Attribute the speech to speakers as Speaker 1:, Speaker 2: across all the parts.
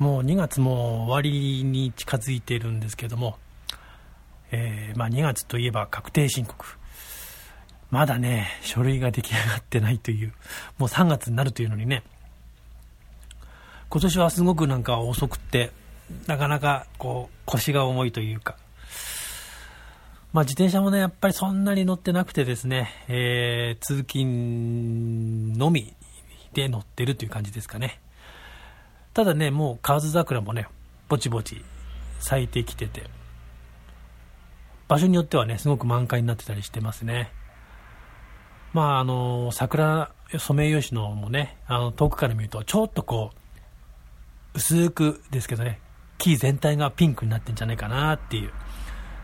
Speaker 1: もう2月も終わりに近づいているんですけども、えー、まあ、2月といえば確定申告。まだね、書類が出来上がってないという、もう3月になるというのにね、今年はすごくなんか遅くって、なかなかこう腰が重いというか、まあ、自転車もね、やっぱりそんなに乗ってなくてですね、えー、通勤のみで乗ってるという感じですかね。ただね、もう河津桜もね、ぼちぼち咲いてきてて、場所によってはね、すごく満開になってたりしてますね。まあ、あの、桜、ソメイヨシノもね、あの、遠くから見ると、ちょっとこう、薄くですけどね、木全体がピンクになってんじゃないかなっていう、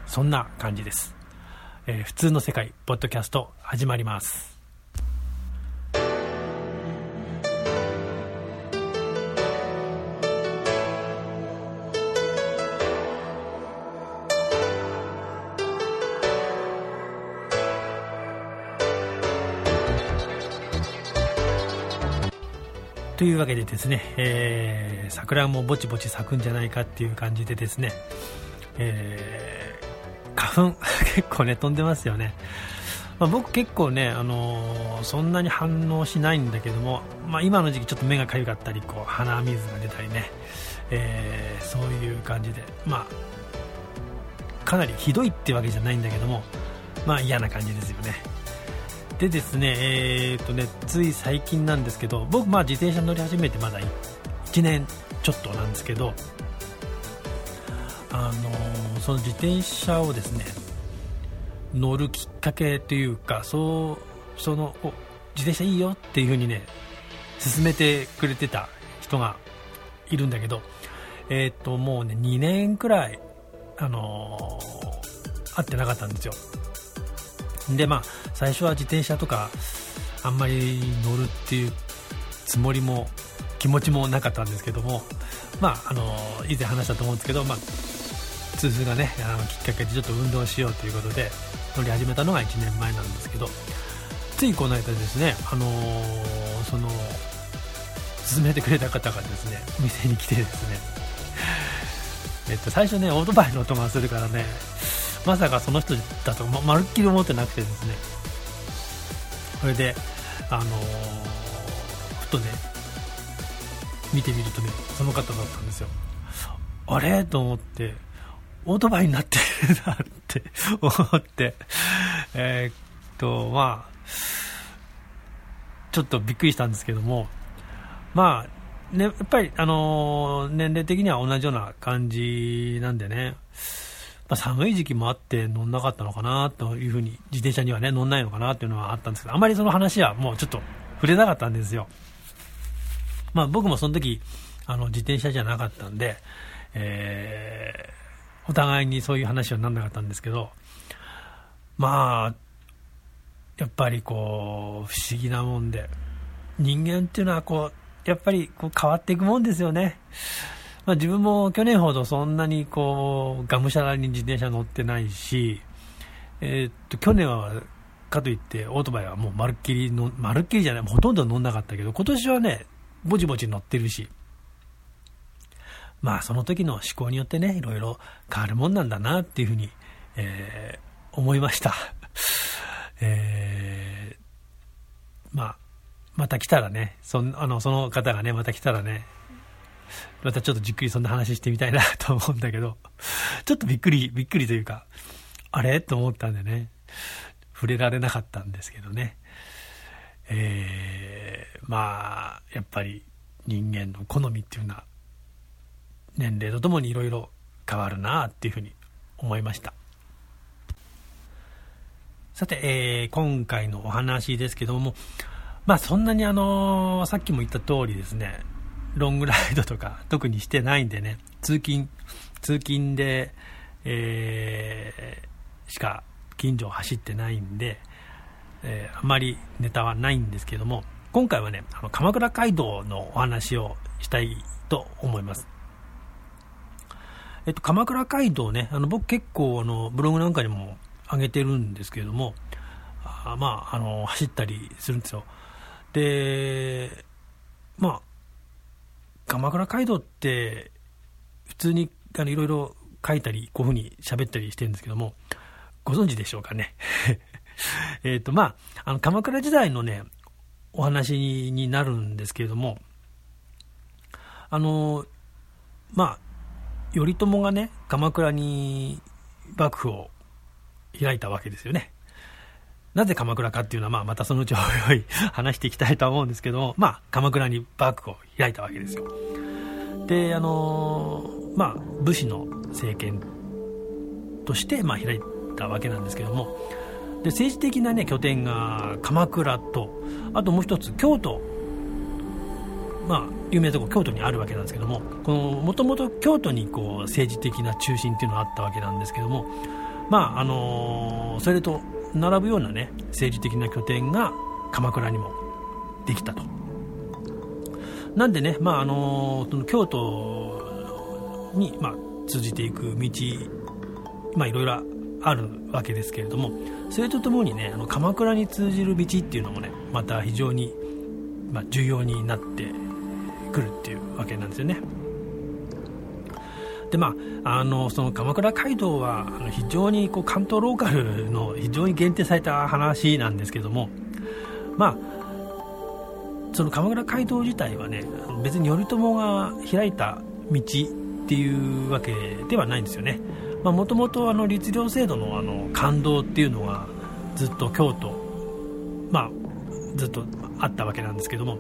Speaker 1: そんな感じです。えー、普通の世界、ポッドキャスト、始まります。というわけでですね、えー、桜もぼちぼち咲くんじゃないかっていう感じでですね、えー、花粉 結構ね飛んでますよね、まあ、僕結構ね、あのー、そんなに反応しないんだけども、まあ、今の時期ちょっと目がかゆかったりこう鼻水が出たりね、えー、そういう感じで、まあ、かなりひどいってわけじゃないんだけども、まあ、嫌な感じですよね。でですね,、えーとねつい最近なんですけど僕、ま、自転車乗り始めてまだ1年ちょっとなんですけど、あのー、その自転車をですね乗るきっかけというかそうその自転車いいよっていう風にね勧めてくれてた人がいるんだけど、えー、ともうね2年くらい、あのー、会ってなかったんですよ。でまあ最初は自転車とかあんまり乗るっていうつもりも気持ちもなかったんですけどもまああの以前話したと思うんですけどまあ痛風がねあのきっかけでちょっと運動しようということで乗り始めたのが1年前なんですけどついこの間ですねあのその勧めてくれた方がですねお店に来てですね。えっと最初ねオートバイの音がするからねまさかその人だとままるっきり思ってなくてですね。それであのー、ふとね見てみるとねその方だったんですよ。あれ？と思ってオートバイになってるなって思って。えー、っとまあちょっとびっくりしたんですけどもまあね、やっぱり、あのー、年齢的には同じような感じなんでね、あ、寒い時期もあって乗んなかったのかなというふうに、自転車にはね、乗んないのかなっていうのはあったんですけど、あまりその話はもうちょっと触れなかったんですよ。まあ僕もその時、あの、自転車じゃなかったんで、えー、お互いにそういう話はなんなかったんですけど、まあ、やっぱりこう、不思議なもんで、人間っていうのはこう、やっぱりこう変わっていくもんですよね。まあ、自分も去年ほどそんなにこうがむしゃらに自転車乗ってないし、えー、っと去年はかといってオートバイはもうまるっきりのまるっきりじゃないほとんど乗んなかったけど今年はねぼちぼち乗ってるし。まあその時の思考によってねいろいろ変わるもんなんだなっていうふうに、えー、思いました。えー、まあまた来たらねそあのその方がねまた来たらねまたちょっとじっくりそんな話してみたいなと思うんだけど、ちょっとびっくり、びっくりというか、あれ？と思ったんでね、触れられなかったんですけどね。えー、まあ、やっぱり人間の好みっていうのは、年齢とともにいろいろ変わるなっていうふうに思いました。さて、えー、今回のお話ですけども、まあそんなにあのー、さっきも言った通りですね、ロングライドとか特にしてないんでね、通勤、通勤で、えー、しか近所を走ってないんで、えー、あまりネタはないんですけども、今回はね、あの鎌倉街道のお話をしたいと思います。えっと、鎌倉街道ね、あの僕結構あのブログなんかにも上げてるんですけども、あまあ、あの走ったりするんですよ。で、まあ、鎌倉街道って普通にあのいろいろ書いたりこういうふうに喋ったりしてるんですけどもご存知でしょうかね？えっとまああの鎌倉時代のねお話になるんですけれどもあのまあ頼朝がね鎌倉に幕府を開いたわけですよね。なぜ鎌倉かっていうのは、まあ、またそのうちおいおい 話していきたいとは思うんですけども、まあ、鎌倉に幕府を開いたわけですよ。で、あのー、まあ、武士の政権として、まあ、開いたわけなんですけども、で政治的な、ね、拠点が鎌倉と、あともう一つ、京都、まあ、有名なとこ、京都にあるわけなんですけども、もともと京都にこう政治的な中心っていうのがあったわけなんですけども、まああの、それと並ぶようなね政治的な拠点が鎌倉にもできたとなんでね、まああのその京都に、まあ、通じていく道、まあ、いろいろあるわけですけれどもそれとともにねあの鎌倉に通じる道っていうのもねまた非常に、まあ、重要になってくるっていうわけなんですよね。でまあ、あのその鎌倉街道は非常にこう関東ローカルの非常に限定された話なんですけども、まあ、その鎌倉街道自体はね別に頼朝が開いた道っていうわけではないんですよね。もともと律令制度のあの感動っていうのがずっと京都、まあ、ずっとあったわけなんですけども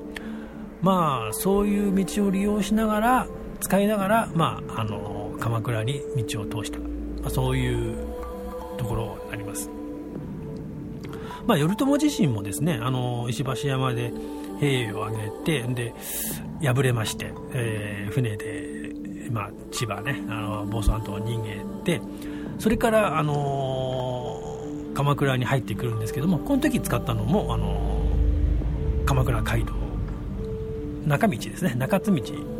Speaker 1: まあそういう道を利用しながら使いながら、まあ、あの鎌倉に道を通した、まあ、そういうところになります、まあ、頼朝自身もですねあの石橋山で兵を挙げてで敗れまして、えー、船で、まあ、千葉ねあの房総半島を逃げてそれから、あのー、鎌倉に入ってくるんですけどもこの時使ったのも、あのー、鎌倉街道中道ですね中津道。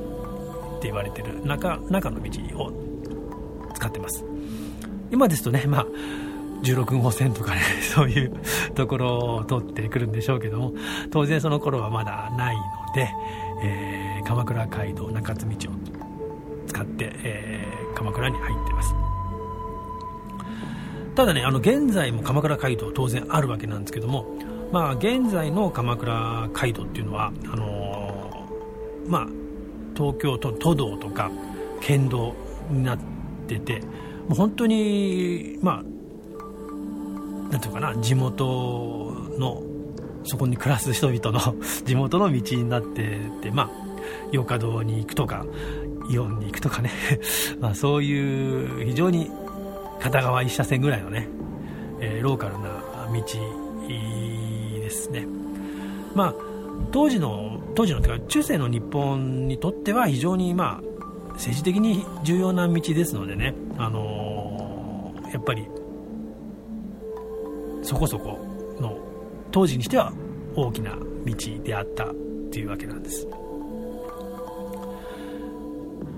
Speaker 1: 言われてる中中の道を使ってます。今ですとね、まあ、16号線とかねそういうところを通ってくるんでしょうけども当然その頃はまだないので、えー、鎌倉街道中津道を使って、えー、鎌倉に入ってます。ただねあの現在も鎌倉街道当然あるわけなんですけどもまあ現在の鎌倉街道っていうのはあのー、まあ東京都都道とか県道になっててもう本当にまあなんていうかな地元のそこに暮らす人々の 地元の道になっててまあ洋華堂に行くとかイオンに行くとかね。まあそういう非常に片側1車線ぐらいのね、えー、ローカルな道ですね。まあ当時の当時のというか中世の日本にとっては非常にまあ政治的に重要な道ですのでね、あのー、やっぱりそこそこの当時にしては大きな道であったっていうわけなんです。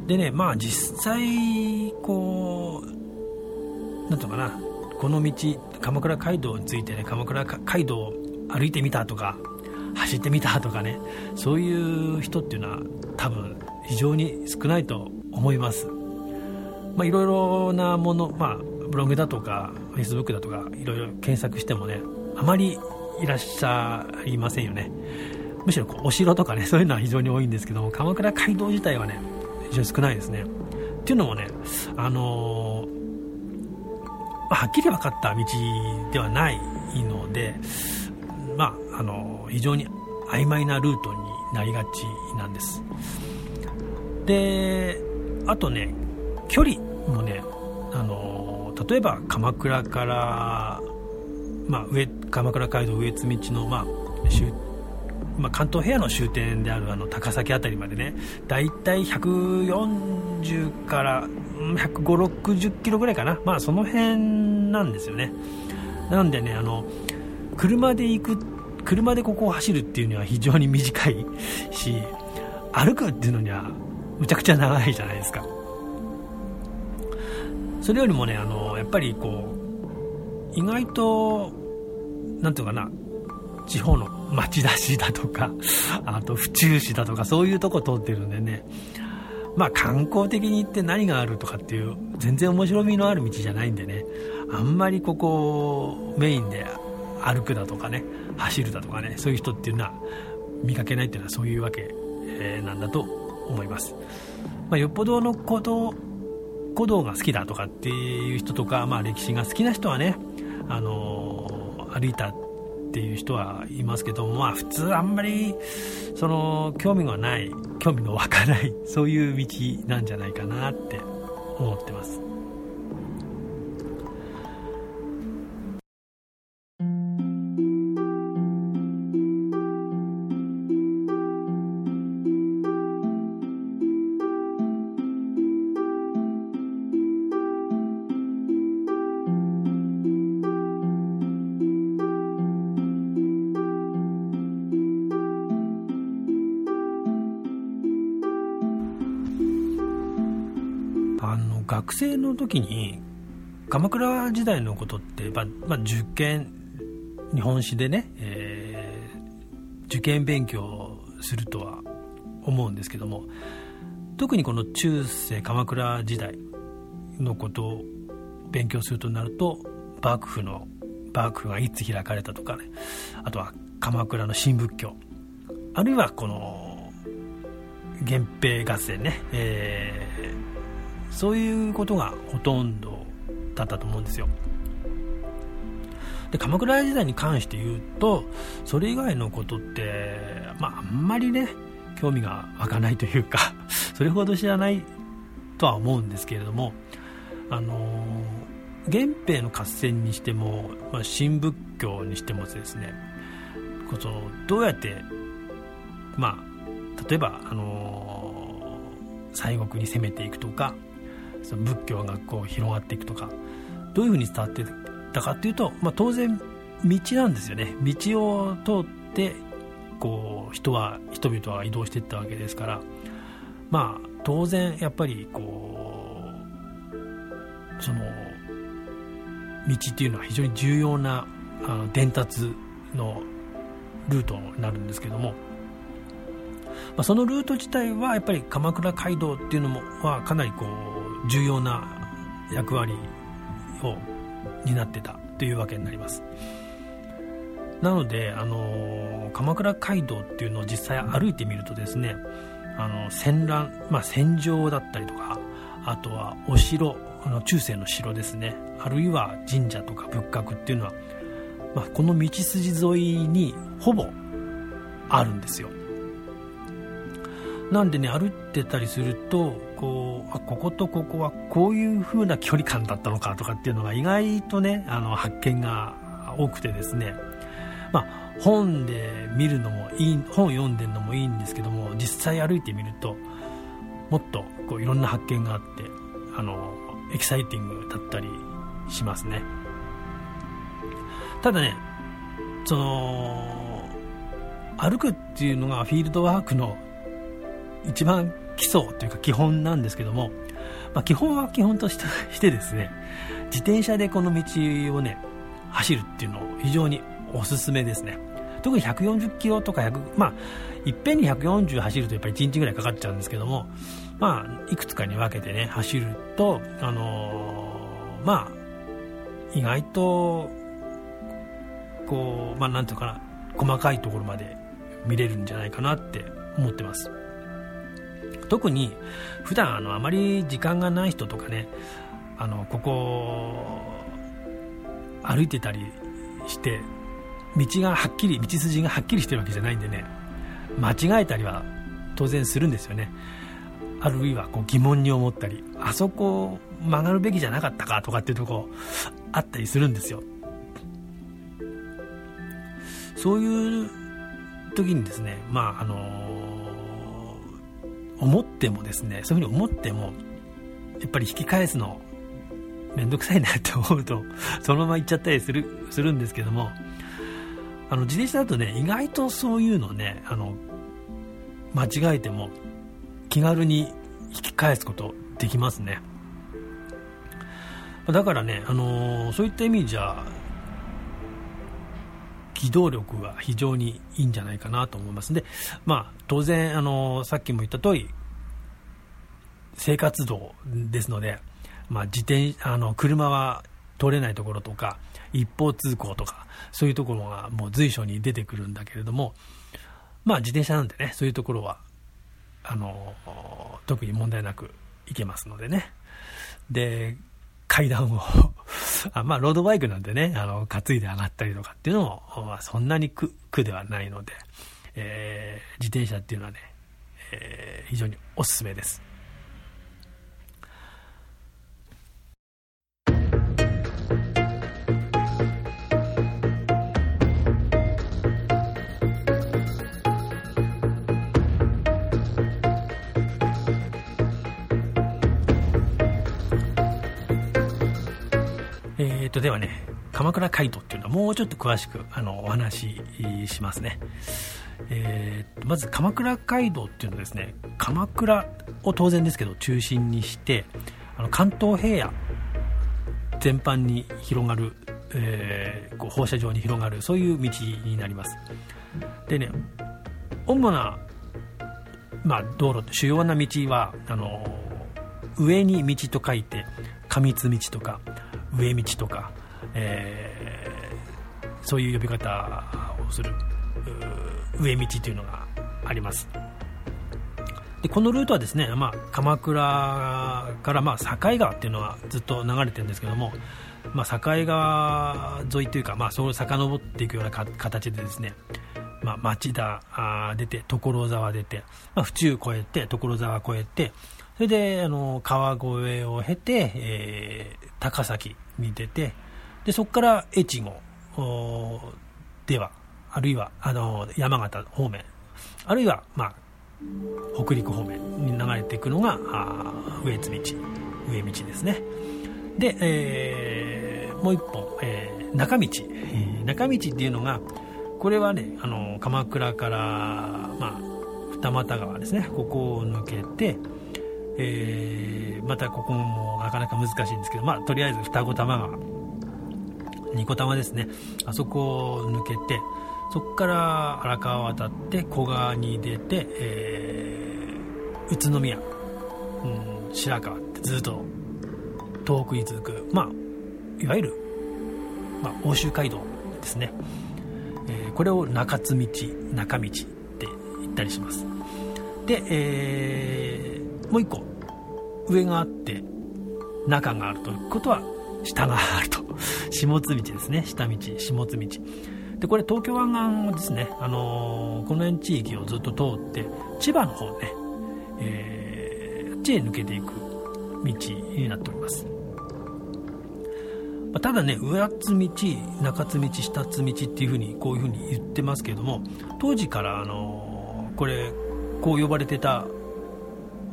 Speaker 1: でねまあ実際こうなんとかなこの道鎌倉街道についてね鎌倉街道を歩いてみたとか走ってみたとかねそういう人っていうのは多分非常に少ないと思います。まあいろいろなものまあブログだとかフェイスブックだとかいろいろ検索してもねあまりいらっしゃいませんよね。むしろこうお城とかねそういうのは非常に多いんですけども鎌倉街道自体はね非常に少ないですね。っていうのもねあのー、はっきり分かった道ではないのでまあ、あの非常に曖昧なルートになりがちなんです。であとね距離もねあの例えば鎌倉から、まあ、上鎌倉街道上津道の、まあまあ、関東平野の終点であるあの高崎辺りまでね大体140から15060キロぐらいかな、まあ、その辺なんですよね。なんでねあの車で行く車でここを走るっていうには非常に短い し歩くっていうのにはむちゃくちゃ長いじゃないですか。それよりもねあのやっぱりこう意外と何ていうかな地方の町田市だとか、あと府中市だとか、そういうとこ通ってるんでね、まあ観光的に行って何があるとかっていう、全然面白みのある道じゃないんでね、あんまりここメインで歩くだとかね、走るだとかね、そういう人っていうのは見かけないっていうのはそういうわけ、えなんだと思います。まあ、よっぽどのこと古道が好きだとかっていう人とか、まあ、歴史が好きな人はね、あの歩いたっていう人はいますけどまあ普通あんまりその興味がない興味の湧かないそういう道なんじゃないかなって思ってます時に鎌倉時代のことって、まあ、まあ、受験日本史でね、えー、受験勉強するとは思うんですけども特にこの中世鎌倉時代のことを勉強するとなると幕府の幕府がいつ開かれたとかねあとは鎌倉の新仏教あるいはこの源平合戦ね、えーそういうことがほとんどだったと思うんですよ。で鎌倉時代に関して言うとそれ以外のことって、まあ、あんまりね興味が湧かないというか それほど知らないとは思うんですけれどもあの源平の合戦にしても、まあ、新仏教にしてもですねそのどうやってまあ例えばあの西国に攻めていくとかその仏教がこう広がっていくとかどういうふうに伝わっていたかっていうと、まあ、当然道なんですよね。道を通ってこう人は人々は移動していったわけですからまあ当然やっぱりこうその道っていうのは非常に重要なあの伝達のルートになるんですけども、まあ、そのルート自体はやっぱり鎌倉街道っていうのもはかなりこう重要な役割を担ってたというわけになります。なので、あの鎌倉街道っていうのを実際歩いてみるとですねあの戦乱、まあ、戦場だったりとかあとはお城あの中世の城ですね。あるいは神社とか仏閣っていうのは、まあ、この道筋沿いにほぼあるんですよ。なんでね歩いてたりするとこうあこことここはこういう風な距離感だったのかとかっていうのが意外とねあの発見が多くてですね。まあ本で見るのもいい本読んでるのもいいんですけども実際歩いてみるともっとこういろんな発見があってあのエキサイティングだったりしますね。ただねその歩くっていうのがフィールドワークの一番基礎というか基本なんですけども、まあ、基本は基本としてですね自転車でこの道をね走るっていうのを非常におすすめですね。特に140キロとか100まあいっぺんに140走るとやっぱり1日ぐらいかかっちゃうんですけどもまあいくつかに分けてね走るとあのー、まあ意外とこうまあなんていうかな細かいところまで見れるんじゃないかなって思ってます。特に普段あのあまり時間がない人とかねあのここ歩いてたりして道がはっきり道筋がはっきりしてるわけじゃないんでね間違えたりは当然するんですよね。あるいはこう疑問に思ったりあそこ曲がるべきじゃなかったかとかっていうとこあったりするんですよ。そういう時にですねまああの思ってもですねそういうふうに思ってもやっぱり引き返すのめんどくさいなって思うと そのまま行っちゃったりするするんですけどもあの自転車だとね意外とそういうのねあの間違えても気軽に引き返すことできますね。だからね、あの、そういった意味じゃ機動力が非常にいいんじゃないかなと思います。で、まあ、当然あのさっきも言った通り生活道ですので、まあ、自転あの車は通れないところとか一方通行とかそういうところがもう随所に出てくるんだけれども、まあ、自転車なんでねそういうところはあの特に問題なく行けますのでね。で階段を あまあ、ロードバイクなんでね、あの、担いで上がったりとかっていうのも、まあ、そんなに苦苦ではないので、えー、自転車っていうのはね、えー、非常におすすめです。とではね鎌倉街道っていうのはもうちょっと詳しくあのお話ししますね、えー、まず鎌倉街道っていうのはですね鎌倉を当然ですけど中心にしてあの関東平野全般に広がる、えー、こう放射状に広がるそういう道になります。でね主な、まあ、道路主要な道はあの上に道と書いて上津道とか上道とか、えー、そういう呼び方をする上道というのがあります。でこのルートはですね、まあ、鎌倉からまあ境川っていうのはずっと流れてるんですけども、まあ、境川沿いというか、まあ、そう遡っていくような形でですね、まあ、町田出て所沢出て、まあ、府中越えて所沢越えてそれであの川越を経て、えー、高崎に出てでそこから越後ではあるいはあの山形方面あるいは、まあ、北陸方面に流れていくのが上津道上道ですね。で、えー、もう一本、えー、中道、えー、中道っていうのがこれはねあの鎌倉から、まあ、二俣川ですね。ここを抜けてえー、またここもなかなか難しいんですけど、まあ、とりあえず双子玉川二子玉ですね。あそこを抜けてそこから荒川を渡って古河に出て、えー、宇都宮、うん、白河ってずっと遠くに続く、まあ、いわゆる、まあ、欧州街道ですね、えー、これを中津道中道って言ったりします。で、えー、もう一個。上があって中があるということは下があると。下津道ですね。下道下津道。でこれ東京湾岸ですね、あのー、この辺地域をずっと通って千葉の方ね、えー、あっちへ抜けていく道になっております、まあ、ただね上津道中津道下津道っていうふうにこういうふうに言ってますけれども当時から、あのー、これこう呼ばれてた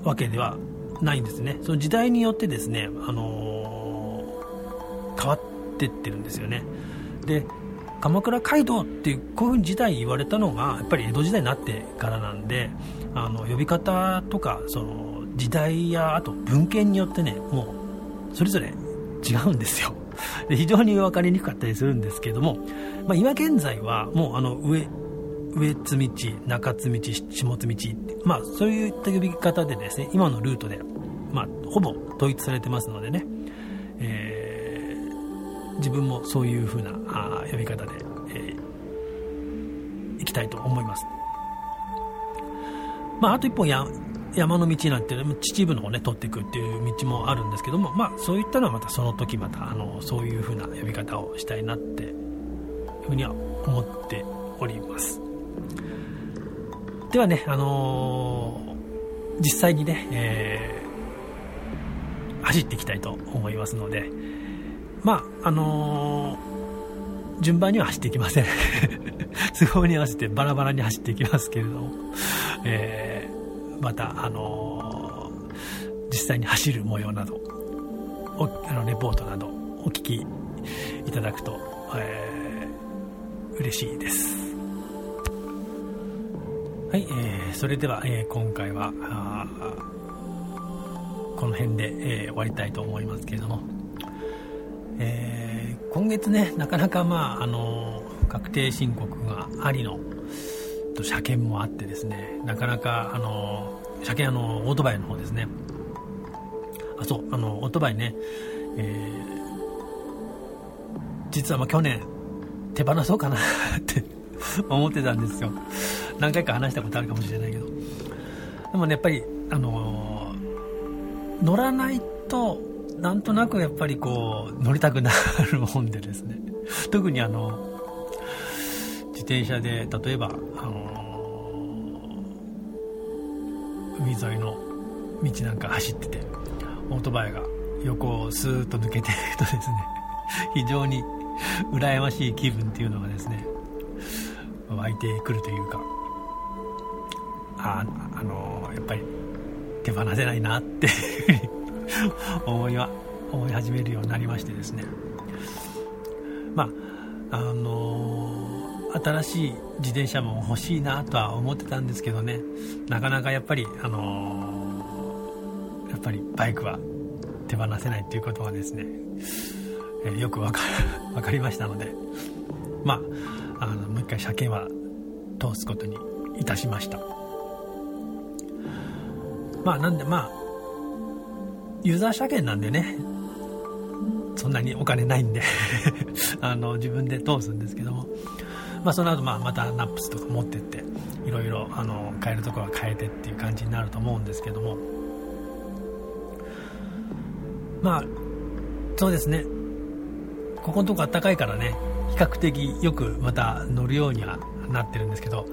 Speaker 1: わけではないんですね。その時代によってですね、あのー、変わってってるんですよね。で鎌倉街道っていうこういうふうに時代言われたのがやっぱり江戸時代になってからなんであの呼び方とかその時代やあと文献によってねもうそれぞれ違うんですよ。で非常に分かりにくかったりするんですけども、まあ、今現在はもうあの上上津道、中津道、下津道、まあ、そういった呼び方でですね、今のルートで、まあ、ほぼ統一されてますのでね、えー、自分もそういう風なあ呼び方で、えー、行きたいと思います。まあ、あと一本や山の道なんて秩父の方ね取っていくっていう道もあるんですけども、まあ、そういったのはまたその時またあのそういう風な呼び方をしたいなっていうふうには思っております。ではね、あのー、実際にね、えー、走っていきたいと思いますので、まあ、あのー、順番には走っていきません。都合に合わせてバラバラに走っていきますけれども、えー、また、あの実際に走る模様など、あのレポートなどお聞きいただくと、えー、嬉しいです。はい、えー、それでは、えー、今回はこの辺で、えー、終わりたいと思いますけれども、えー、今月ねなかなかまああの確定申告がありのと車検もあってですねなかなかあの車検あのオートバイの方ですね。あそうあのオートバイね、えー、実はまあ去年手放そうかなって 思ってたんですよ。何回か話したことあるかもしれないけど。でもねやっぱりあの乗らないとなんとなくやっぱりこう乗りたくなるもんでですね。特にあの自転車で例えば、あの海沿いの道なんか走っててオートバイが横をスーッと抜けていくとですね 非常に羨ましい気分っていうのがですね湧いてくるというかああのやっぱり手放せないなって 思いは思い始めるようになりましてですね。まああの、新しい自転車も欲しいなとは思ってたんですけどね。なかなかやっぱりあの、やっぱりバイクは手放せないということはですね、え、よくわか分かりましたので。まああのもう一回車検は通すことにいたしました。まあなんでまあユーザー車検なんでねそんなにお金ないんで あの自分で通すんですけども、まあ、その後まあまたナップスとか持ってっていろいろあの変えるところは変えてっていう感じになると思うんですけども。まあそうですね。ここのとこ暖かいからね。比較的よくまた乗るようにはなってるんですけど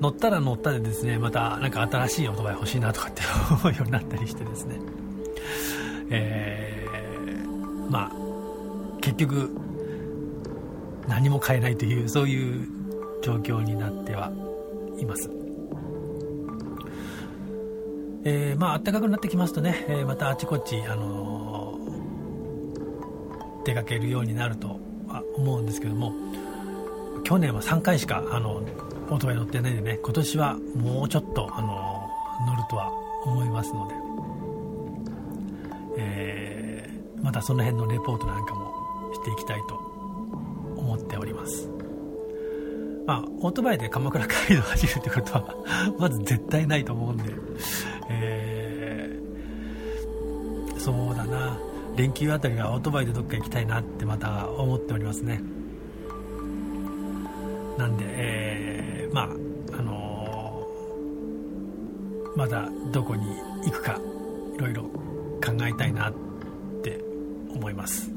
Speaker 1: 乗ったら乗ったでですねまたなか新しいオートバイ欲しいなとかって思うようになったりしてですねえー、まあ結局何も買えないというそういう状況になってはいます。えー、まあ暖かくなってきますとね、えー、またあちこち、あのー、出かけるようになると思うんですけども去年は3回しかあのオートバイ乗ってないんでね今年はもうちょっと、あの乗るとは思いますので、えまたその辺のレポートなんかもしていきたいと思っております。まあオートバイで鎌倉街道走るってことは まず絶対ないと思うんで、えー、そうだな。連休あたりはオートバイでどっか行きたいなってまた思っておりますね。なんで、えー、まああのー、まだどこに行くかいろいろ考えたいなって思います。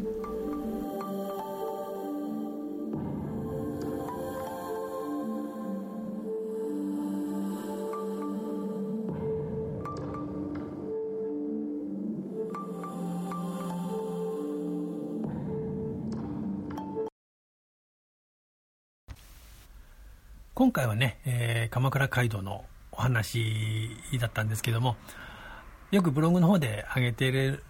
Speaker 1: 今回はね、えー、鎌倉街道のお話だったんですけども、よくブログの方で上げている、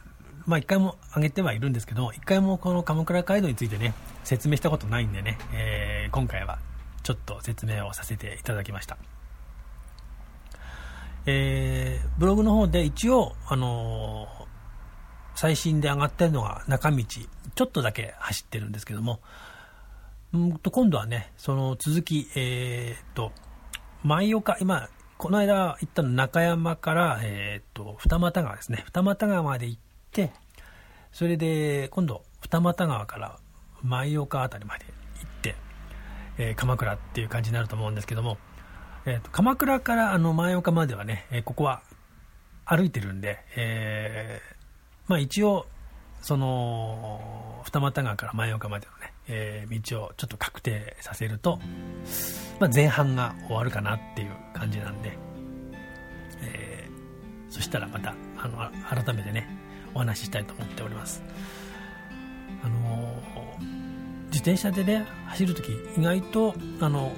Speaker 1: まあ一回も上げてはいるんですけど、一回もこの鎌倉街道についてね、説明したことないんでね、えー、今回はちょっと説明をさせていただきました。えー、ブログの方で一応、あのー、最新で上がってるのが中道、ちょっとだけ走ってるんですけども、うんと今度はね、その続き、えー、と、舞岡、今、この間行ったの中山から、えー、と、二俣川ですね。二俣川まで行って、それで、今度、二俣川から舞岡辺りまで行って、えー、鎌倉っていう感じになると思うんですけども、えー、と鎌倉からあの舞岡まではね、えー、ここは歩いてるんで、えー、まあ一応、その、二俣川から舞岡までのね、えー、道をちょっと確定させると、まあ、前半が終わるかなっていう感じなんで、えー、そしたらまたあの改めてねお話ししたいと思っております。あの自転車でね走るとき意外とあの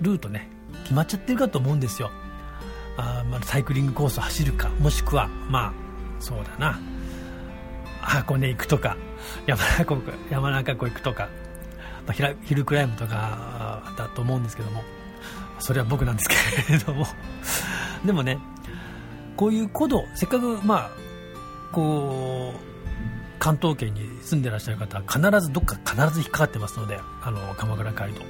Speaker 1: ルートね決まっちゃってるかと思うんですよ。あ、まあ、サイクリングコースを走るかもしくはまあそうだな。箱根行くとか山中湖山中湖行くとか、まあ、ヒルクライムとかだと思うんですけどもそれは僕なんですけれども。でもねこういう古道せっかくまあこう関東圏に住んでらっしゃる方は必ずどっか必ず引っかかってますのであの鎌倉街道。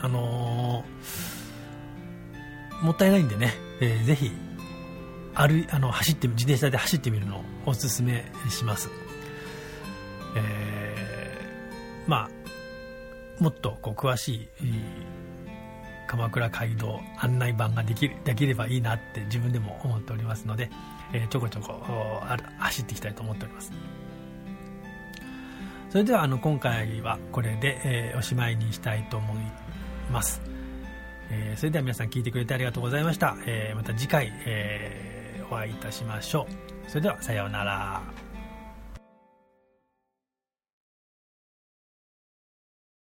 Speaker 1: あのー、もったいないんでね、えー、ぜひ歩あの走って自転車で走ってみるのをおすすめします、えー、まあもっとこう詳しい、鎌倉街道案内板ができできればいいなって自分でも思っておりますので、えー、ちょこちょこ走っていきたいと思っております。それではあの今回はこれで、えー、おしまいにしたいと思います、えー、それでは皆さん聞いてくれてありがとうございました、えまた次回、えーお会いいたしましょう。それではさようなら。